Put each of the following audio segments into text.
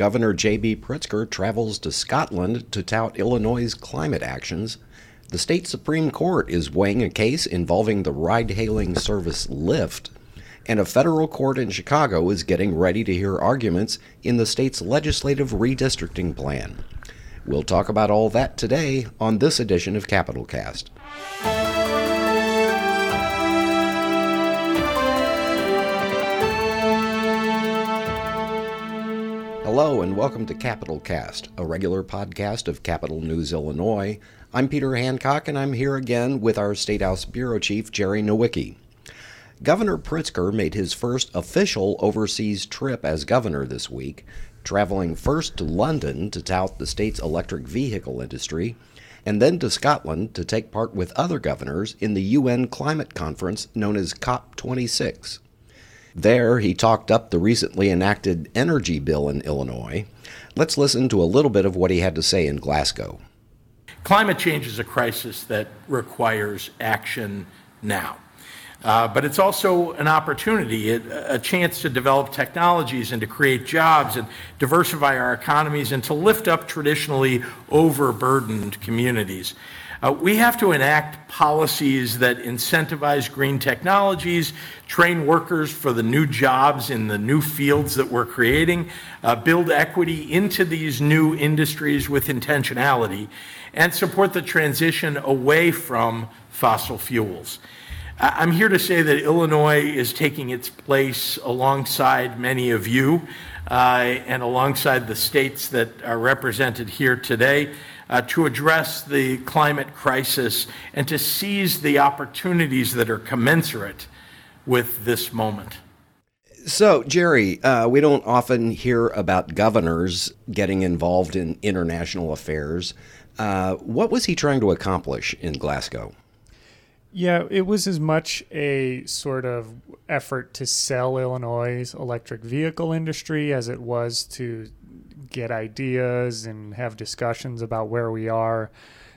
Governor J.B. Pritzker travels to Scotland to tout Illinois' climate actions. The state Supreme Court is weighing a case involving the ride hailing service Lyft. And a federal court in Chicago is getting ready to hear arguments in the state's legislative redistricting plan. We'll talk about all that today on this edition of Capitol Cast. Hello and welcome to Capitol Cast, a regular podcast of Capitol News Illinois. I'm Peter Hancock and I'm here again with our State House Bureau Chief Jerry Nowicki. Governor Pritzker made his first official overseas trip as governor this week, traveling first to London to tout the state's electric vehicle industry, and then to Scotland to take part with other governors in the UN climate conference known as COP26. There, he talked up the recently enacted energy bill in Illinois. Let's listen to a little bit of what he had to say in Glasgow. Climate change is a crisis that requires action now. Uh, but it's also an opportunity, a, a, chance to develop technologies and to create jobs and diversify our economies and to lift up traditionally overburdened communities. Uh, we have to enact policies that incentivize green technologies, train workers for the new jobs in the new fields that we're creating, uh, build equity into these new industries with intentionality, and support the transition away from fossil fuels. I'm here to say that Illinois is taking its place alongside many of you uh, and alongside the states that are represented here today uh, to address the climate crisis and to seize the opportunities that are commensurate with this moment. So, Jerry, uh, we don't often hear about governors getting involved in international affairs. Uh, what was he trying to accomplish in Glasgow? Yeah, it was as much a sort of effort to sell Illinois' electric vehicle industry as it was to get ideas and have discussions about where we are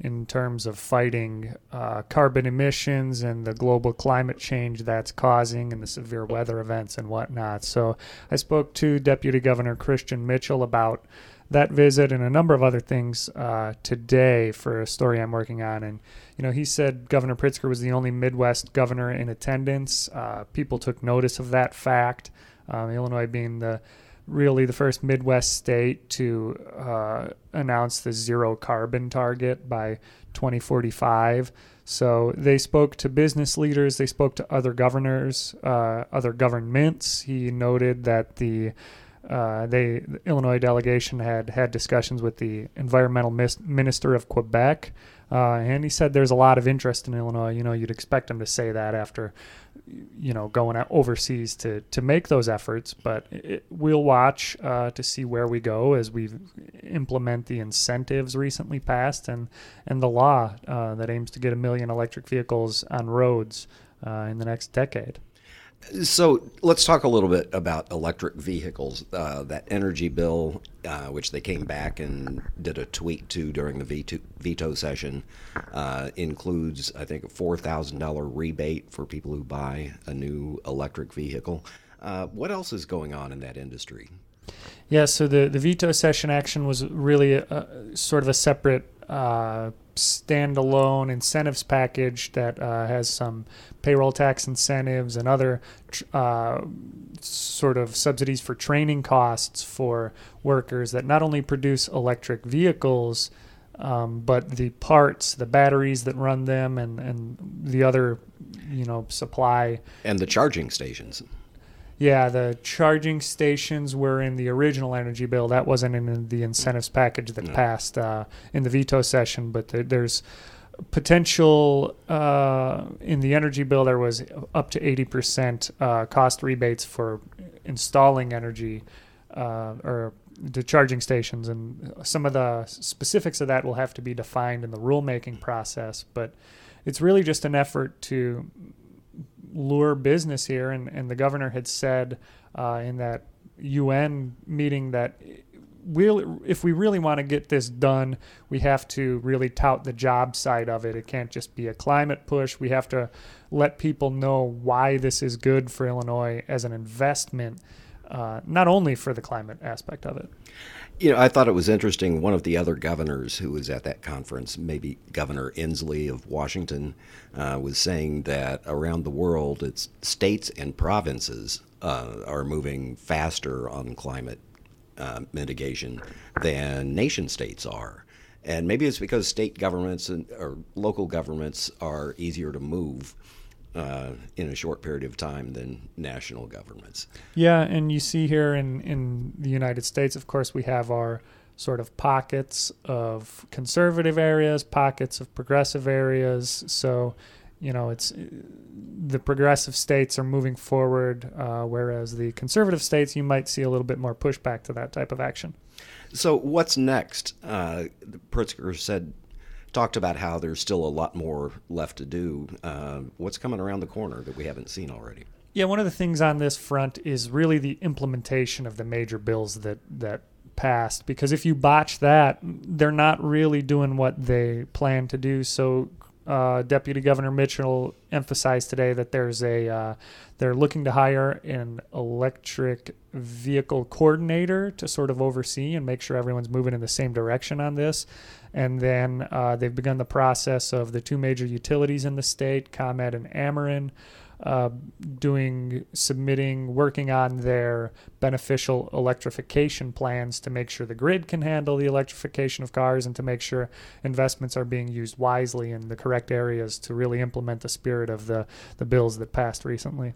in terms of fighting uh, carbon emissions and the global climate change that's causing and the severe weather events and whatnot. So I spoke to Deputy Governor Christian Mitchell about that visit and a number of other things uh, today for a story I'm working on. And, you know, he said Governor Pritzker was the only Midwest governor in attendance. Uh, people took notice of that fact, um, Illinois being the really the first Midwest state to uh, announce the zero carbon target by 2045. So they spoke to business leaders, they spoke to other governors, uh, other governments. He noted that the uh, they the Illinois delegation had had discussions with the environmental mis- minister of Quebec, uh, and he said there's a lot of interest in Illinois. You know, you'd expect him to say that after you know going overseas to to make those efforts but it, we'll watch uh, to see where we go as we implement the incentives recently passed and and the law uh, that aims to get a million electric vehicles on roads uh, in the next decade so let's talk a little bit about electric vehicles. Uh, that energy bill, uh, which they came back and did a tweak to during the veto, veto session, uh, includes, I think, a $4,000 rebate for people who buy a new electric vehicle. Uh, what else is going on in that industry? Yeah, so the, the veto session action was really a, a, sort of a separate uh, standalone incentives package that uh, has some payroll tax incentives and other uh, sort of subsidies for training costs for workers that not only produce electric vehicles. Um, but the parts, the batteries that run them, and, and the other, you know, supply and the charging stations. Yeah, the charging stations were in the original energy bill. That wasn't in the incentives package that no. passed uh, in the veto session. But the, there's potential uh, in the energy bill. There was up to 80% uh, cost rebates for installing energy uh, or the charging stations, and some of the specifics of that will have to be defined in the rulemaking process. But it's really just an effort to lure business here. And, and the governor had said uh, in that UN meeting that we'll, if we really want to get this done, we have to really tout the job side of it. It can't just be a climate push. We have to let people know why this is good for Illinois as an investment. Uh, not only for the climate aspect of it. You know, I thought it was interesting. One of the other governors who was at that conference, maybe Governor Inslee of Washington, uh, was saying that around the world, it's states and provinces uh, are moving faster on climate uh, mitigation than nation states are. And maybe it's because state governments and, or local governments are easier to move uh, in a short period of time than national governments. Yeah, and you see here in, in the United States, of course, we have our sort of pockets of conservative areas, pockets of progressive areas. So, you know, it's the progressive states are moving forward, uh, whereas the conservative states, you might see a little bit more pushback to that type of action. So, what's next? Uh, Pritzker said talked about how there's still a lot more left to do. Uh, what's coming around the corner that we haven't seen already? Yeah, one of the things on this front is really the implementation of the major bills that that passed. Because if you botch that, they're not really doing what they plan to do. So, uh, Deputy Governor Mitchell emphasized today that there's a uh, they're looking to hire an electric vehicle coordinator to sort of oversee and make sure everyone's moving in the same direction on this. And then uh, they've begun the process of the two major utilities in the state, ComEd and Ameren, uh, doing, submitting, working on their beneficial electrification plans to make sure the grid can handle the electrification of cars and to make sure investments are being used wisely in the correct areas to really implement the spirit of the, the bills that passed recently.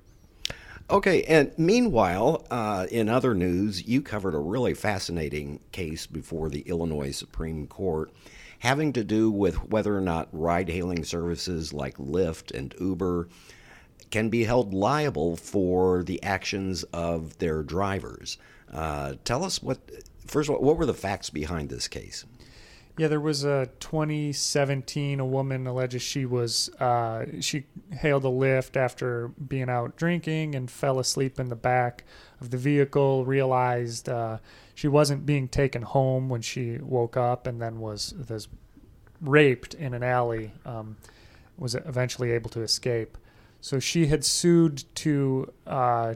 Okay, and meanwhile, uh, in other news, you covered a really fascinating case before the Illinois Supreme Court having to do with whether or not ride hailing services like Lyft and Uber can be held liable for the actions of their drivers. Uh, tell us what, first of all, what were the facts behind this case? Yeah, there was a 2017. A woman alleges she was uh, she hailed a Lyft after being out drinking and fell asleep in the back of the vehicle. Realized uh, she wasn't being taken home when she woke up, and then was was raped in an alley. Um, was eventually able to escape. So she had sued to, uh,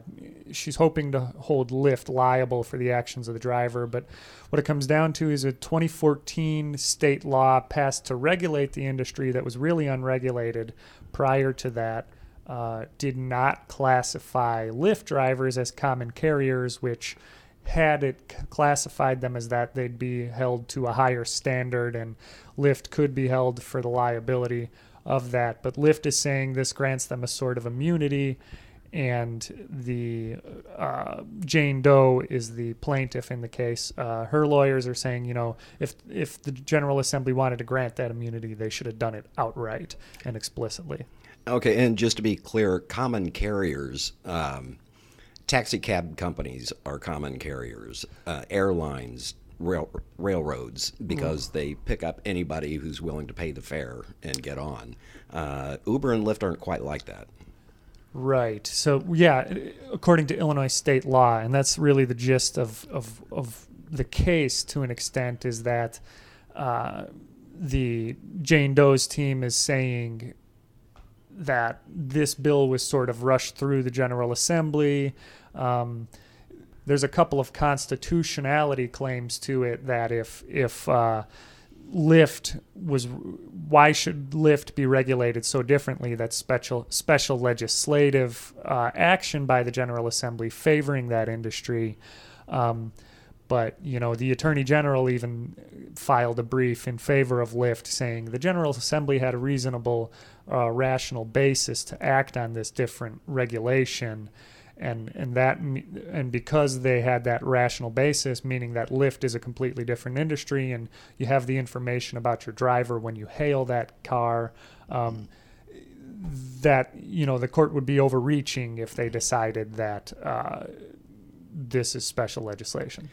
she's hoping to hold Lyft liable for the actions of the driver. But what it comes down to is a 2014 state law passed to regulate the industry that was really unregulated prior to that. Uh, did not classify Lyft drivers as common carriers, which had it classified them as that, they'd be held to a higher standard, and Lyft could be held for the liability of that. But Lyft is saying this grants them a sort of immunity, and the uh, Jane Doe is the plaintiff in the case. Uh, her lawyers are saying, you know, if if the General Assembly wanted to grant that immunity, they should have done it outright and explicitly. Okay, and just to be clear, common carriers. Um, taxi cab companies are common carriers. Uh, airlines rail, railroads because mm. they pick up anybody who's willing to pay the fare and get on. Uh, Uber and Lyft aren't quite like that. Right. So yeah, according to Illinois state law, and that's really the gist of of, of the case to an extent, is that uh, the Jane Doe's team is saying that this bill was sort of rushed through the General Assembly. Um, there's a couple of constitutionality claims to it that if if uh, Lyft was why should Lyft be regulated so differently that special special legislative uh, action by the General Assembly favoring that industry. Um, but you know the attorney general even filed a brief in favor of Lyft, saying the General Assembly had a reasonable, uh, rational basis to act on this different regulation and and that and because they had that rational basis meaning that Lyft is a completely different industry and you have the information about your driver when you hail that car um, that you know the court would be overreaching if they decided that uh, this is special legislation.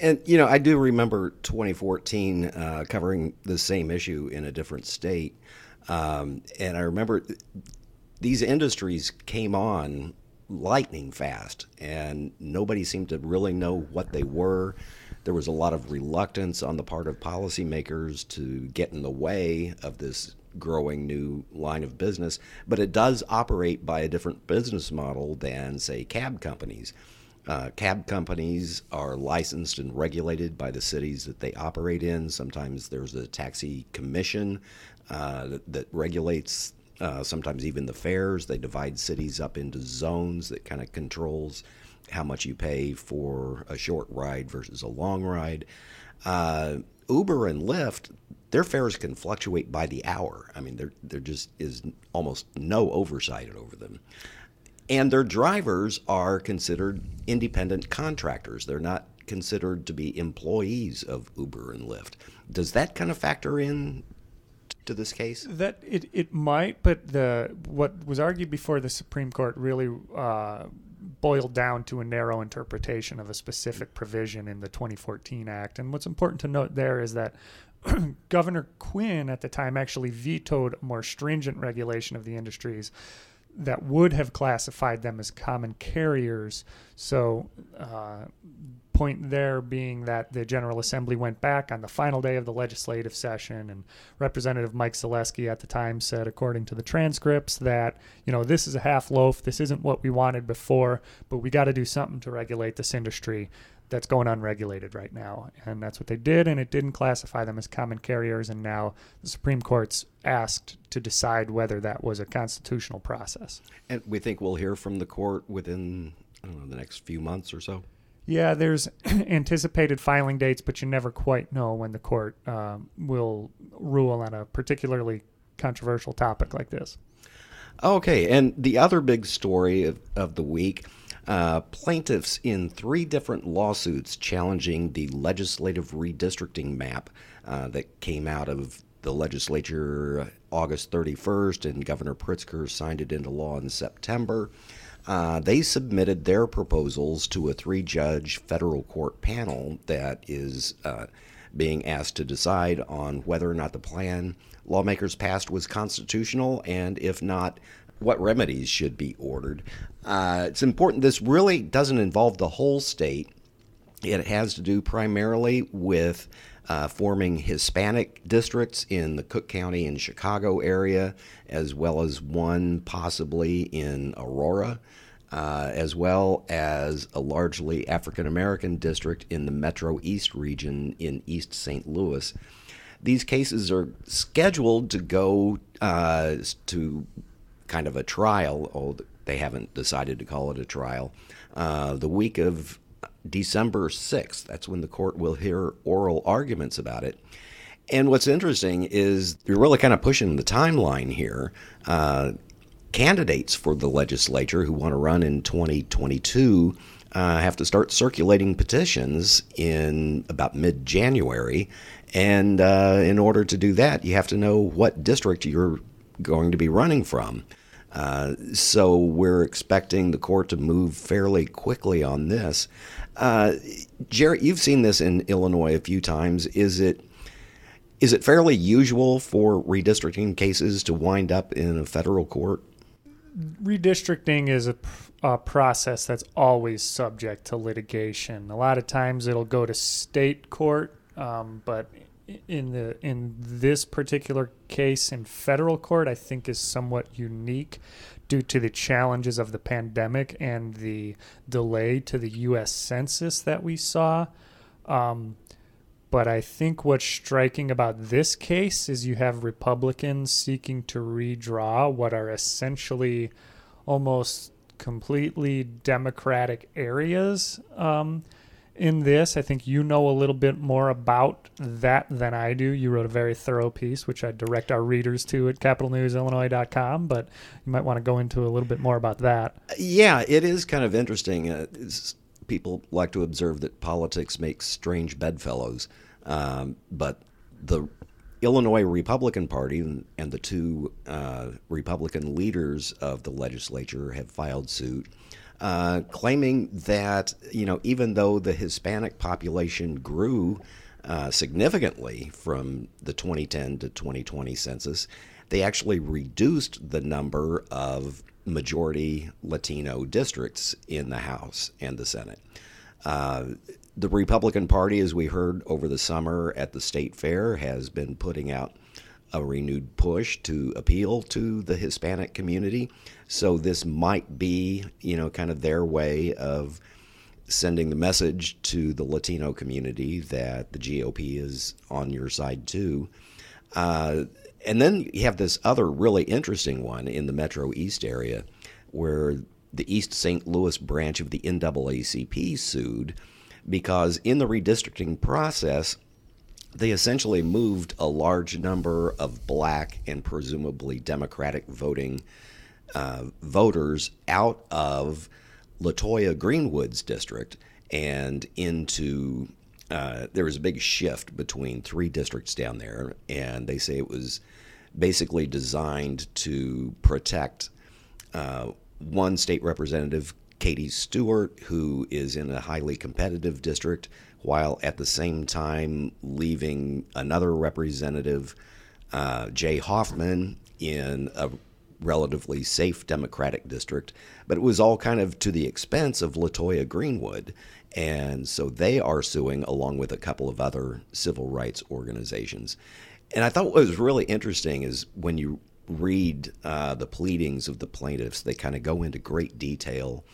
And you know i do remember 2014 uh, covering the same issue in a different state. Um, and i remember these industries came on lightning fast, and nobody seemed to really know what they were. There was a lot of reluctance on the part of policymakers to get in the way of this growing new line of business, but it does operate by a different business model than, say, cab companies. Uh, cab companies are licensed and regulated by the cities that they operate in. Sometimes there's a taxi commission uh, that, that, regulates, uh, sometimes even the fares. They divide cities up into zones that kind of controls how much you pay for a short ride versus a long ride. Uh, Uber and Lyft, their fares can fluctuate by the hour. I mean, there there just is almost no oversight over them. And their drivers are considered independent contractors. They're not considered to be employees of Uber and Lyft. Does that kind of factor in to this case? That it, it might, but the what was argued before the Supreme Court really uh, boiled down to a narrow interpretation of a specific provision in the 2014 Act. And what's important to note there is that Governor Quinn at the time actually vetoed more stringent regulation of the industries that would have classified them as common carriers. So, uh, point there being that the General Assembly went back on the final day of the legislative session, and Representative Mike Zalewski at the time said, according to the transcripts, that you know this is a half loaf. This isn't what we wanted before, but we got to do something to regulate this industry that's going unregulated right now. And that's what they did, and it didn't classify them as common carriers. And now the Supreme Court's asked to decide whether that was a constitutional process. And we think we'll hear from the court within, I don't know, the next few months or so? Yeah, there's anticipated filing dates, but you never quite know when the court um, will rule on a particularly controversial topic like this. Okay, and the other big story of, of the week uh, plaintiffs in three different lawsuits challenging the legislative redistricting map uh, that came out of the legislature August 31st, and Governor Pritzker signed it into law in September. Uh, they submitted their proposals to a three judge federal court panel that is uh, being asked to decide on whether or not the plan lawmakers passed was constitutional, and if not, what remedies should be ordered. Uh, it's important. This really doesn't involve the whole state. It has to do primarily with uh, forming Hispanic districts in the Cook County and Chicago area, as well as one possibly in Aurora, uh, as well as a largely African American district in the Metro East region in East St. Louis. These cases are scheduled to go uh, to kind of a trial. Oh, they haven't decided to call it a trial. Uh, the week of December 6th, that's when the court will hear oral arguments about it. And what's interesting is you're really kind of pushing the timeline here. Uh, candidates for the legislature who want to run in 2022 uh, have to start circulating petitions in about mid January. And uh, in order to do that, you have to know what district you're going to be running from. Uh, so we're expecting the court to move fairly quickly on this. Uh, Jarrett, you've seen this in Illinois a few times. Is it is it fairly usual for redistricting cases to wind up in a federal court? Redistricting is a, a process that's always subject to litigation. A lot of times it'll go to state court, um, but in the in this particular case in federal court I think is somewhat unique due to the challenges of the pandemic and the delay to the U.S. Census that we saw. Um, but I think what's striking about this case is you have Republicans seeking to redraw what are essentially almost completely Democratic areas. Um, in this. I think you know a little bit more about that than I do. You wrote a very thorough piece, which I direct our readers to at capitolnewsillinois.com, but you might want to go into a little bit more about that. Yeah, it is kind of interesting. Uh, people like to observe that politics makes strange bedfellows, um, but the Illinois Republican Party and the two uh, Republican leaders of the legislature have filed suit uh, claiming that you know even though the Hispanic population grew uh, significantly from the 2010 to 2020 census, they actually reduced the number of majority Latino districts in the House and the Senate. Uh, the Republican Party, as we heard over the summer at the state fair, has been putting out a renewed push to appeal to the Hispanic community. So this might be, you know, kind of their way of sending the message to the Latino community that the GOP is on your side too. Uh, and then you have this other really interesting one in the Metro East area where the East St. Louis branch of the NAACP sued because in the redistricting process, they essentially moved a large number of black and presumably Democratic voting uh, voters out of Latoya Greenwood's district and into. Uh, there was a big shift between three districts down there, and they say it was basically designed to protect uh, one state representative, Katie Stuart, who is in a highly competitive district, while at the same time leaving another representative, uh, Jay Hoffman, in a relatively safe Democratic district. But it was all kind of to the expense of Latoya Greenwood. And so they are suing along with a couple of other civil rights organizations. And I thought what was really interesting is when you read uh, the pleadings of the plaintiffs, they kind of go into great detail.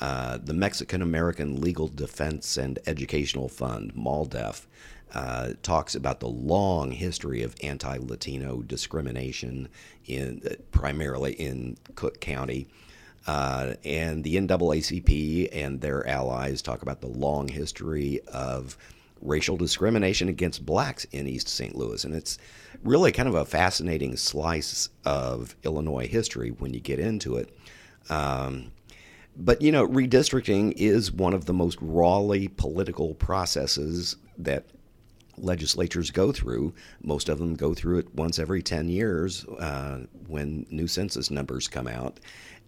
Uh, the Mexican American Legal Defense and Educational Fund, MALDEF, uh, talks about the long history of anti-Latino discrimination in primarily in Cook County. Uh, and the NAACP and their allies talk about the long history of racial discrimination against blacks in East St. Louis. And it's really kind of a fascinating slice of Illinois history when you get into it. Um, but, you know, redistricting is one of the most rawly political processes that legislatures go through. Most of them go through it once every 10 years uh, when new census numbers come out.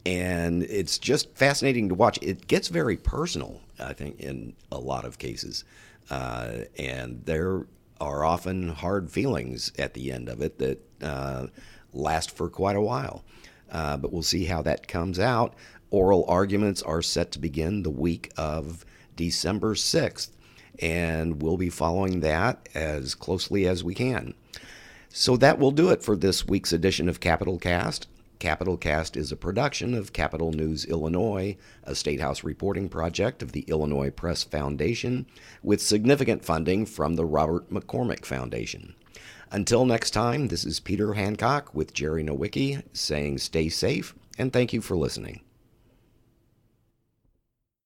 And it's just fascinating to watch. It gets very personal, I think, in a lot of cases. Uh, and there are often hard feelings at the end of it that uh, last for quite a while. Uh, but we'll see how that comes out. Oral arguments are set to begin the week of December 6th and we'll be following that as closely as we can. So that will do it for this week's edition of Capitol Cast. Capitol Cast is a production of Capitol News Illinois, a State House reporting project of the Illinois Press Foundation, with significant funding from the Robert McCormick Foundation. Until next time, this is Peter Hancock with Jerry Nowicki saying stay safe and thank you for listening.